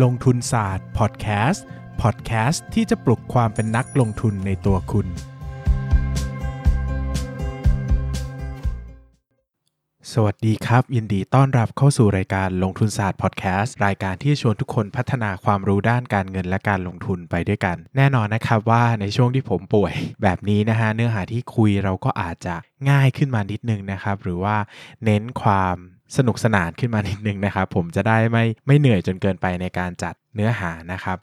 ลงทุนศาสตร์พอดแคสต์พอดแคสต์ที่จะปลุกความเป็นนักลงทุนในตัวคุณ สวัสดีครับ ยินดีต้อนรับเข้าสู่รายการลงทุนศาสตร์พอดแคสต์รายการที่ชวนทุกคนพัฒนาความรู้ด้านการเงินและการลงทุนไปด้วยกัน แน่นอนนะครับว่าในช่วงที่ผมป่วย แบบนี้นะฮะเนื้อหาที่คุยเราก็อาจจะง่ายขึ้นมานิดนึงนะครับ หรือว่าเน้นความ สนุกสนานขึ้นมานิดนึงนะครับ ผมจะได้ไม่ไม่เหนื่อยจนเกินไปในการจัดเนื้อหานะครับ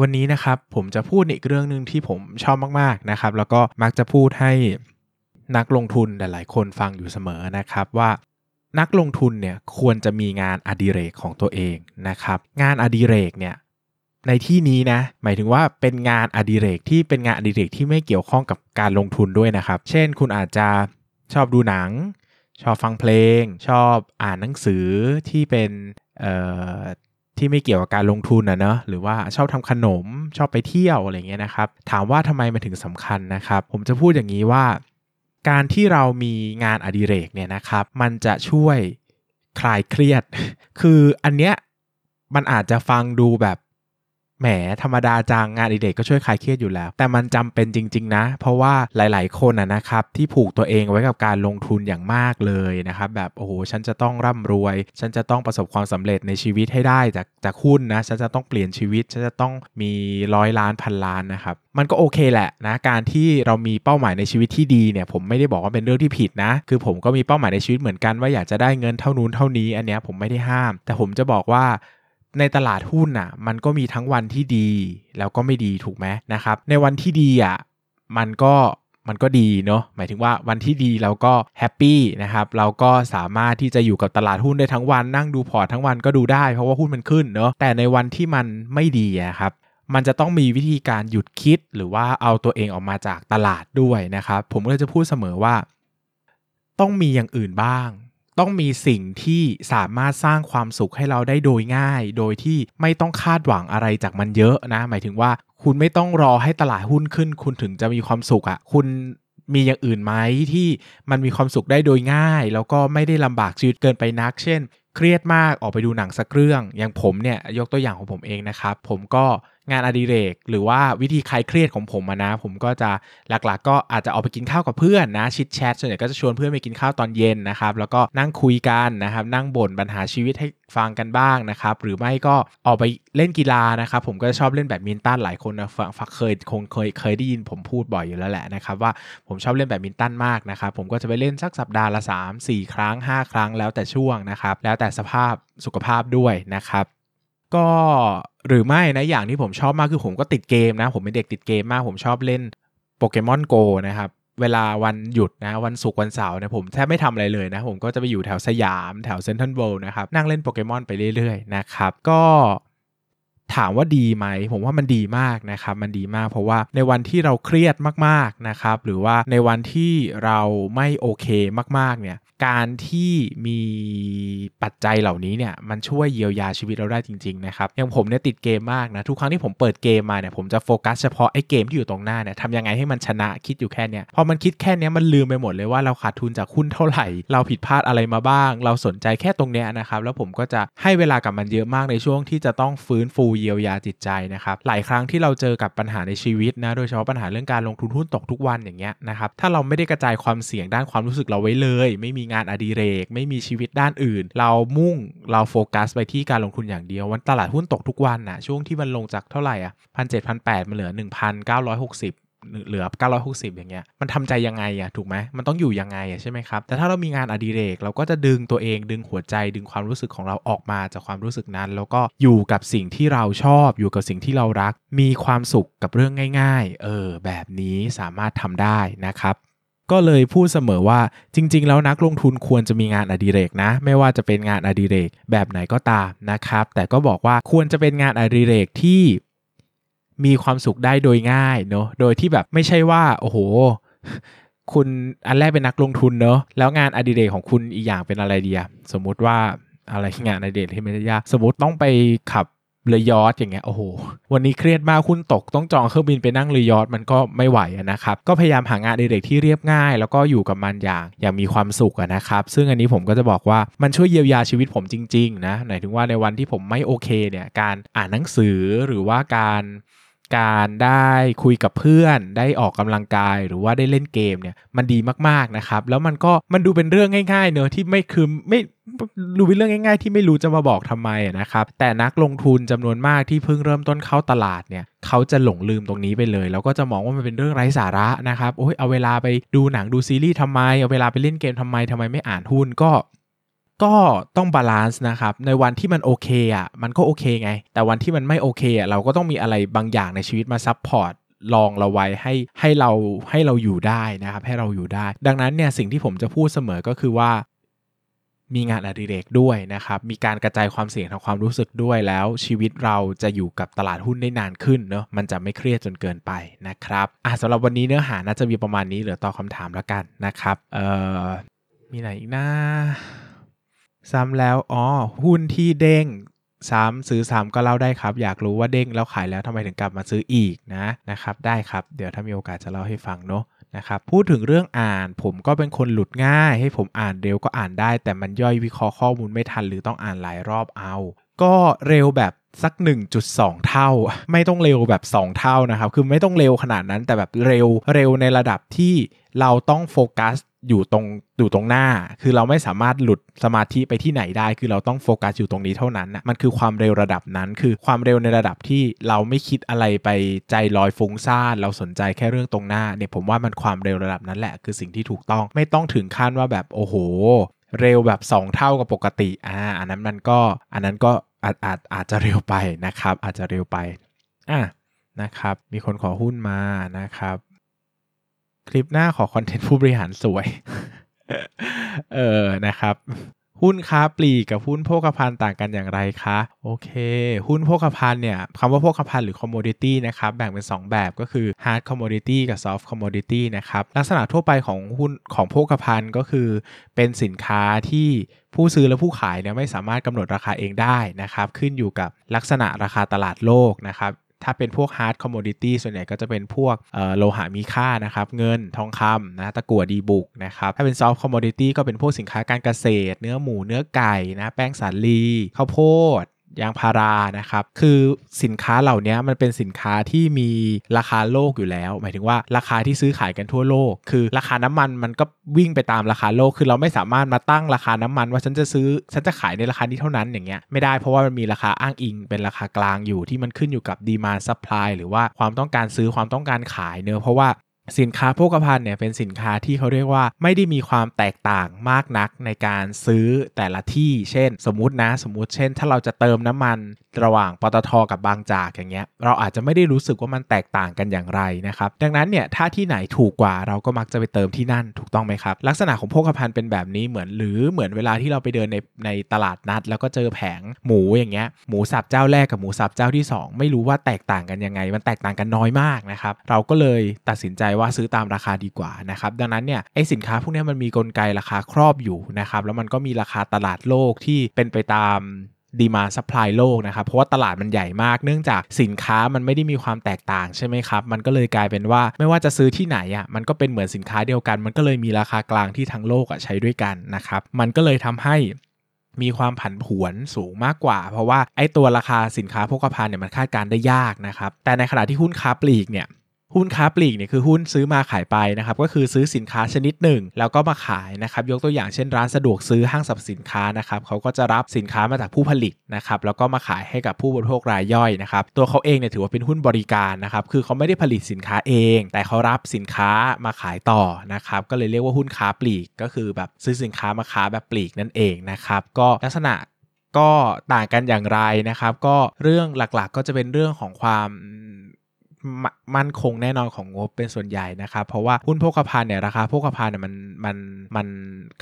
วันนี้นะครับผมจะพูดอีกเรื่องหนึ่งที่ผมชอบมากๆนะครับ แล้วก็มักจะพูดให้นักลงทุนหลาย ๆ คนฟังอยู่เสมอนะครับว่านักลงทุนเนี่ยควรจะมีงานอดิเรกของตัวเองนะครับ งานอดิเรกเนี่ยในที่นี้นะหมายถึงว่าเป็นงานอดิเรกที่เป็นงานอดิเรกที่ไม่เกี่ยวข้องกับการลงทุนด้วยนะครับ เช่น คุณอาจจะชอบดูหนัง ชอบฟังเพลง ชอบอ่านหนังสือที่เป็นเอ่อที่ไม่เกี่ยวกับการลงทุนนะเนอะหรือว่าชอบทำขนมชอบไปเที่ยวอะไรเงี้ยนะครับถามว่าทำไมมันถึงสำคัญนะครับ ผมจะพูดอย่างนี้ว่า การที่เรามีงานอดิเรกเนี่ยนะครับ มันจะช่วยคลายเครียด คืออันเนี้ยมันอาจจะฟังดูแบบ แหมธรรมดาจังงานอดิเรกก็ช่วยคลายเครียดอยู่แล้ว แต่มันจำเป็นจริง ๆ นะ เพราะว่าหลาย ๆ คนนะนะครับที่ผูกตัวเองไว้กับการลงทุนอย่างมากเลยนะครับแบบโอ้โหฉันจะต้องร่ำรวย ฉันจะต้องประสบความสำเร็จในชีวิตให้ได้จากจากหุ้นนะฉันจะต้องเปลี่ยนชีวิตฉันจะต้องมีร้อยล้านพันล้านนะครับมันก็โอเคแหละนะการที่เรามีเป้าหมายในชีวิตที่ดีเนี่ยผมไม่ได้บอกว่าเป็นเรื่องที่ผิดนะ คือผมก็มีเป้าหมายในชีวิตเหมือนกันว่าอยากจะได้เงินเท่านู้นเท่านี้อันเนี้ยผมไม่ได้ห้าม แต่ผมจะบอกว่า ในตลาดหุ้นอะมันก็มีทั้งวันที่ดี แล้วก็ไม่ดีถูกไหมนะครับ ในวันที่ดีอะมันก็มันก็ดีเนาะหมายถึงว่าวันที่ดีเราก็แฮปปี้นะครับเราก็สามารถที่จะอยู่กับตลาดหุ้นได้ทั้งวันนั่งดูพอร์ตทั้งวันก็ดูได้เพราะว่าหุ้นมันขึ้นเนาะแต่ในวันที่มันไม่ดีอะครับมันจะต้องมีวิธีการหยุดคิดหรือว่าเอาตัวเองออกมาจากตลาดด้วยนะครับ ผมก็จะพูดเสมอว่า ต้องมีอย่างอื่นบ้าง ต้องมีสิ่งที่สามารถสร้างความสุขให้เราได้โดยง่าย โดยที่ไม่ต้องคาดหวังอะไรจากมันเยอะนะ หมายถึงว่าคุณไม่ต้องรอให้ตลาดหุ้นขึ้น คุณถึงจะมีความสุขอะ่ะ คุณมีอย่างอื่นไหมที่มันมีความสุขได้โดยง่าย แล้วก็ไม่ได้ลำบากชีวิตเกินไปนัก เช่น เครียดมากออกไปดูหนังสักเรื่อง อย่างผมเนี่ยยกตัวอย่างของผมเองนะครับ ผมก็ งานอดิเรก หรือว่าวิธีคลายเครียดของผมนะ ผมก็จะหลักๆ ก็อาจจะออกไปกินข้าวกับเพื่อนนะชิดแชทส่วนใหญ่ก็จะชวนเพื่อนไปกินข้าวตอนเย็นนะครับแล้วก็นั่งคุยกันนะครับนั่งบ่นปัญหาชีวิตให้ฟังกันบ้างนะครับหรือไม่ก็ออกไปเล่นกีฬานะครับผมก็ชอบเล่นแบดมินตันหลายคนนะฟังเคยคงเคยเคยได้ยินผมพูดบ่อยอยู่แล้วแหละนะครับว่าผมชอบเล่นแบดมินตันมากนะครับผมก็จะไปเล่นสักสัปดาห์ละ 3 4 ครั้ง 5 ครั้งแล้วแต่ช่วงนะครับแล้วแต่สภาพสุขภาพด้วยนะครับ ก็หรือไม่นะอย่างที่ผมชอบมากคือผมก็ติดเกมนะ ผมเป็นเด็กติดเกมมาก ผมชอบเล่นโปเกมอนโกนะครับเวลาวันหยุดนะวันศุกร์วันเสาร์เนี่ยผมแทบไม่ทำอะไรเลยนะ ผมก็จะไปอยู่แถวสยามแถวเซ็นทรัลเวิลด์นะครับ นั่งเล่นโปเกมอนไปเรื่อยๆนะครับ ก็ถามว่าดีไหม ผมว่ามันดีมากนะครับ มันดีมากเพราะว่าในวันที่เราเครียดมากๆนะครับ หรือว่าในวันที่เราไม่โอเคมากๆเนี่ย การที่มีปัจจัยเหล่านี้เนี่ยมันช่วยเยียวยาชีวิตเราได้จริงๆนะครับอย่างผมเนี่ยติดเกมมากนะทุกครั้งที่ผมเปิดเกมมาเนี่ยผมจะโฟกัสเฉพาะไอ้เกมที่อยู่ตรงหน้าเนี่ยทำยังไงให้มันชนะคิดอยู่แค่เนี้ยพอมันคิดแค่เนี้ยมันลืมไปหมดเลยว่าเราขาดทุนจากหุ้นเท่าไหร่ เราผิดพลาดอะไรมาบ้าง เราสนใจแค่ตรงเนี้ยนะครับแล้วผมก็จะให้เวลากับมันเยอะมากในช่วงที่จะต้องฟื้นฟูเยียวยาจิตใจนะครับหลายครั้งที่เราเจอกับปัญหาในชีวิตนะโดยเฉพาะปัญหาเรื่องการลงทุนหุ้นตกทุกวันอย่างเงี้ยนะครับถ้าเราไม่ได้กระจายความเสี่ยงด้านความรู้สึกเราไว้เลย ไม่มีงานอดิเรก ไม่มีชีวิตด้านอื่น เรามุ่งเราโฟกัสไปที่การลงทุนอย่างเดียว วันตลาดหุ้นตกทุกวันนะช่วงที่มันลงจากเท่าไหร่อะพันเจ็ดพันแปดมันเหลือ1,960เก้าร้อยหกสิบเหลือ 960 อย่างเงี้ย มันทำใจยังไงอะถูกไหม มันต้องอยู่ยังไงอะใช่ไหมครับ แต่ถ้าเรามีงานอดิเรก เราก็จะดึงตัวเอง ดึงหัวใจ ดึงความรู้สึกของเราออกมาจากความรู้สึกนั้น แล้วก็อยู่กับสิ่งที่เราชอบ อยู่กับสิ่งที่เรารัก มีความสุขกับเรื่องง่าย ๆ เออ แบบนี้สามารถทำได้นะครับ ก็เลยพูดเสมอว่าจริง ๆ แล้วนักลงทุนควรจะมีงานอดิเรกนะ ไม่ว่าจะเป็นงานอดิเรกแบบไหนก็ตามนะครับ แต่ก็บอกว่าควรจะเป็นงานอดิเรกที่มีความสุขได้โดยง่ายเนาะโดยที่แบบไม่ใช่ว่า โอ้โห คุณอันแรกเป็นนักลงทุนเนาะแล้วงานอดิเรกของคุณอีกอย่างเป็นอะไรเดีอะสมมุติว่าอะไรงานอดิเรกที่ไม่ได้ยากสมมติต้องไปขับ เรือยอทอย่างเงี้ยโอ้โหวันนี้เครียดมากคุณตกต้องจองเครื่องบินไปนั่งเรือยอทมันก็ไม่ไหวนะครับก็พยายามหางานเด็กที่เรียบง่าย แล้วก็อยู่กับมันอย่างอย่างมีความสุขนะครับซึ่งอันนี้ผมก็จะบอกว่ามันช่วยเยียวยาชีวิตผมจริงๆนะหมายถึงว่าในวันที่ผมไม่โอเคเนี่ยการอ่านหนังสือหรือว่าการ การได้คุยกับเพื่อน ได้ออกกำลังกายหรือว่าได้เล่นเกมเนี่ยมันดีมากๆนะครับ แล้วมันก็มันดูเป็นเรื่องง่ายๆเนอะที่ไม่คือไม่ดูเป็นเรื่องง่ายๆ ที่ไม่รู้จะมาบอกทำไมนะครับ แต่นักลงทุนจำนวนมากที่เพิ่งเริ่มต้นเข้าตลาดเนี่ยเขาจะหลงลืมตรงนี้ไปเลย แล้วก็จะมองว่ามันเป็นเรื่องไร้สาระนะครับโอ้ยเอาเวลาไปดูหนังดูซีรีส์ทำไม เอาเวลาไปเล่นเกมทำไมทำไมไม่อ่านหุ้นก็ ก็ต้อง balance นะครับ ในวันที่มันโอเคอะมันก็โอเคไง แต่วันที่มันไม่โอเคอะเราก็ต้องมีอะไรบางอย่างในชีวิตมา support รองเราไว้ให้ให้เราให้เราอยู่ได้นะครับ ให้เราอยู่ได้ ดังนั้นเนี่ยสิ่งที่ผมจะพูดเสมอก็คือว่า มีงานอดิเรกด้วยนะครับ มีการกระจายความเสี่ยงทางความรู้สึกด้วยแล้ว ชีวิตเราจะอยู่กับตลาดหุ้นได้นานขึ้นเนาะมันจะไม่เครียดจนเกินไปนะครับอะสำหรับวันนี้เนื้อหาน่าจะมีประมาณนี้เหลือตอบคาถามแล้วกันนะครับเอ่อมีไหนอีกนะ ซ้ำแล้วอ๋อหุ้นที่เด้งซ้ำซื้อซ้ำก็เล่าได้ครับ อยากรู้ว่าเด้งแล้วขายแล้วทำไมถึงกลับมาซื้ออีกนะนะครับ ได้ครับ เดี๋ยวถ้ามีโอกาสจะเล่าให้ฟังเนาะนะครับพูดถึงเรื่องอ่านผมก็เป็นคนหลุดง่าย ให้ผมอ่านเร็วก็อ่านได้ แต่มันย่อยวิเคราะห์ข้อมูลไม่ทันหรือต้องอ่านหลายรอบเอา ก็เร็วแบบสัก 1.2 เท่า ไม่ต้องเร็วแบบ 2 เท่านะครับ คือไม่ต้องเร็วขนาดนั้นแต่แบบเร็วเร็วในระดับที่เราต้องโฟกัส อยู่ตรงอยู่ตรงหน้า คือเราไม่สามารถหลุดสมาธิไปที่ไหนได้ คือเราต้องโฟกัสอยู่ตรงนี้เท่านั้นนะมันคือความเร็วระดับนั้น คือความเร็วในระดับที่เราไม่คิดอะไรไปใจลอยฟุ้งซ่านเราสนใจแค่เรื่องตรงหน้าเนี่ยผมว่ามันความเร็วระดับนั้นแหละคือสิ่งที่ถูกต้องไม่ต้องถึงขั้นว่าแบบโอ้โห เร็วแบบ 2 เท่ากับปกติอ่าอันนั้นมันก็อันนั้นก็อาจอาจอาจจะเร็วไปนะครับ อาจจะเร็วไปอะนะครับ มีคนขอหุ้นมานะครับ คลิปหน้าขอคอนเทนต์ผู้บริหารสวย เออนะครับ หุ้นค้าปลีกกับหุ้นโภคภัณฑ์ต่างกันอย่างไรคะ โอเค หุ้นโภคภัณฑ์เนี่ยคำว่าโภคภัณฑ์หรือ commodity นะครับ แบ่งเป็น 2 แบบก็คือ hard commodity กับ soft commodity นะครับ ลักษณะทั่วไปของหุ้นของโภคภัณฑ์ก็คือเป็นสินค้าที่ผู้ซื้อและผู้ขายเนี่ยไม่สามารถกำหนดราคาเองได้นะครับ ขึ้นอยู่กับลักษณะราคาตลาดโลกนะครับ ถ้าเป็นพวก hard commodity ส่วนใหญ่ก็จะเป็นพวกโลหะมีค่านะครับ เงินทองคำนะตะกั่วดีบุกนะครับ ถ้าเป็น soft commodity ก็เป็นพวกสินค้าการเกษตร เนื้อหมูเนื้อไก่นะแป้งสาลีข้าวโพด ยางพารานะครับ คือสินค้าเหล่านี้มันเป็นสินค้าที่มีราคาโลกอยู่แล้ว หมายถึงว่าราคาที่ซื้อขายกันทั่วโลก คือราคาน้ำมันมันก็วิ่งไปตามราคาโลก คือเราไม่สามารถมาตั้งราคาน้ำมัน ว่าฉันจะซื้อฉันจะขายในราคานี้เท่านั้นอย่างเงี้ยไม่ได้เพราะว่ามันมีราคาอ้างอิง เป็นราคากลางอยู่ที่มันขึ้นอยู่กับ demand supply หรือว่าความต้องการซื้อความต้องการขายเนอะเพราะว่า สินค้าโภคภัณฑ์เนี่ยเป็นสินค้าที่เขาเรียกว่าไม่ได้มีความแตกต่างมากนักในการซื้อแต่ละที่ เช่น สมมุตินะ สมมุติเช่น ถ้าเราจะเติมน้ำมันระหว่างปตทกับบางจากอย่างเงี้ยเราอาจจะไม่ได้รู้สึกว่ามันแตกต่างกันอย่างไรนะครับดังนั้นเนี่ยถ้าที่ไหนถูกกว่าเราก็มักจะไปเติมที่นั่นถูกต้องไหมครับ ลักษณะของโภคภัณฑ์เป็นแบบนี้เหมือนหรือเหมือนเวลาที่เราไปเดินในในตลาดนัด แล้วก็เจอแผงหมูอย่างเงี้ยหมูสับเจ้าแรกกับหมูสับเจ้าที่ 2 ไม่รู้ว่าแตกต่างกันยังไง มันแตกต่างกันน้อยมากนะครับเราก็เลยตัดสินใจว่าซื้อตามราคาดีกว่านะครับดังนั้นเนี่ยไอ้สินค้าพวกนี้มันมีกลไกราคาครอบอยู่นะครับแล้วมันก็มีราคาตลาดโลกที่เป็นไปตาม demand supply โลกนะครับ เพราะว่าตลาดมันใหญ่มาก เนื่องจากสินค้ามันไม่ได้มีความแตกต่างใช่ไหมครับ มันก็เลยกลายเป็นว่าไม่ว่าจะซื้อที่ไหนอะมันก็เป็นเหมือนสินค้าเดียวกัน มันก็เลยมีราคากลางที่ทั้งโลกอะใช้ด้วยกันนะครับ มันก็เลยทำให้มีความผันผวนสูงมากกว่า เพราะว่าไอ้ตัวราคาสินค้าโภคภัณฑ์เนี่ยมันคาดการได้ยากนะครับแต่ในขณะที่หุ้นค้าปลีกเนี่ย หุ้นค้าปลีกเนี่ยคือหุ้นซื้อมาขายไปนะครับก็คือซื้อสินค้าชนิดหนึ่ง แล้วก็มาขายนะครับยกตัวอย่างเช่นร้านสะดวกซื้อห้างสรรพสินค้านะครับเขาก็จะรับสินค้ามาจากผู้ผลิตนะครับแล้วก็มาขายให้กับผู้บริโภครายย่อยนะครับตัวเขาเองเนี่ยถือว่าเป็นหุ้นบริการนะครับคือเขาไม่ได้ผลิตสินค้าเอง แต่เขารับสินค้ามาขายต่อนะครับก็เลยเรียกว่าหุ้นค้าปลีก ก็คือแบบซื้อสินค้ามาค้าแบบปลีกนั่นเองนะครับก็ลักษณะก็ต่างกันอย่างไรนะครับ ก็เรื่องหลักๆ ก็จะเป็นเรื่องของความ มั่นคงแน่นอนของงบเป็นส่วนใหญ่นะครับ เพราะว่าหุ้นโภคภัณฑ์เนี่ยราคาโภคภัณฑ์เนี่ยมันมันมัน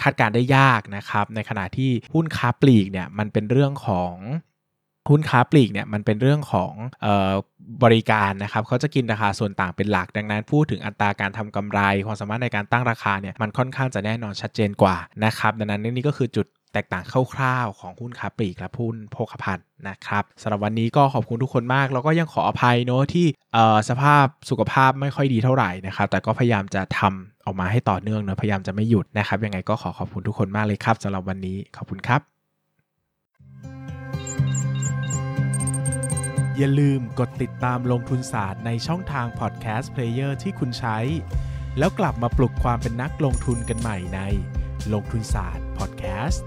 คาดการได้ยากนะครับ ในขณะที่หุ้นค้าปลีกเนี่ยมันเป็นเรื่องของหุ้นค้าปลีกเนี่ยมันเป็นเรื่องของออบริการนะครับเขาจะกินราคาส่วนต่างเป็นหลัก ดังนั้นพูดถึงอัตราการทำกำไร ความสามารถในการตั้งราคาเนี่ยมันค่อนข้างจะแน่นอนชัดเจนกว่านะครับดังนั้นนี่ก็คือจุด แตกต่างคร่าวๆของหุ้นค้าปลีกและหุ้นโภคภัณฑ์นะครับสำหรับวันนี้ก็ขอบคุณทุกคนมาก แล้วก็ยังขออภัยเนาะที่สภาพสุขภาพไม่ค่อยดีเท่าไหร่นะครับแต่ก็พยายามจะทำออกมาให้ต่อเนื่องเนาะพยายามจะไม่หยุดนะครับยังไงก็ขอขอบคุณทุกคนมากเลยครับสำหรับวันนี้ขอบคุณครับ อย่าลืมกดติดตามลงทุนศาสตร์ในช่องทางพอดแคสต์เพลเยอร์ที่คุณใช้ แล้วกลับมาปลุกความเป็นนักลงทุนกันใหม่ในลงทุนศาสตร์พอดแคสต์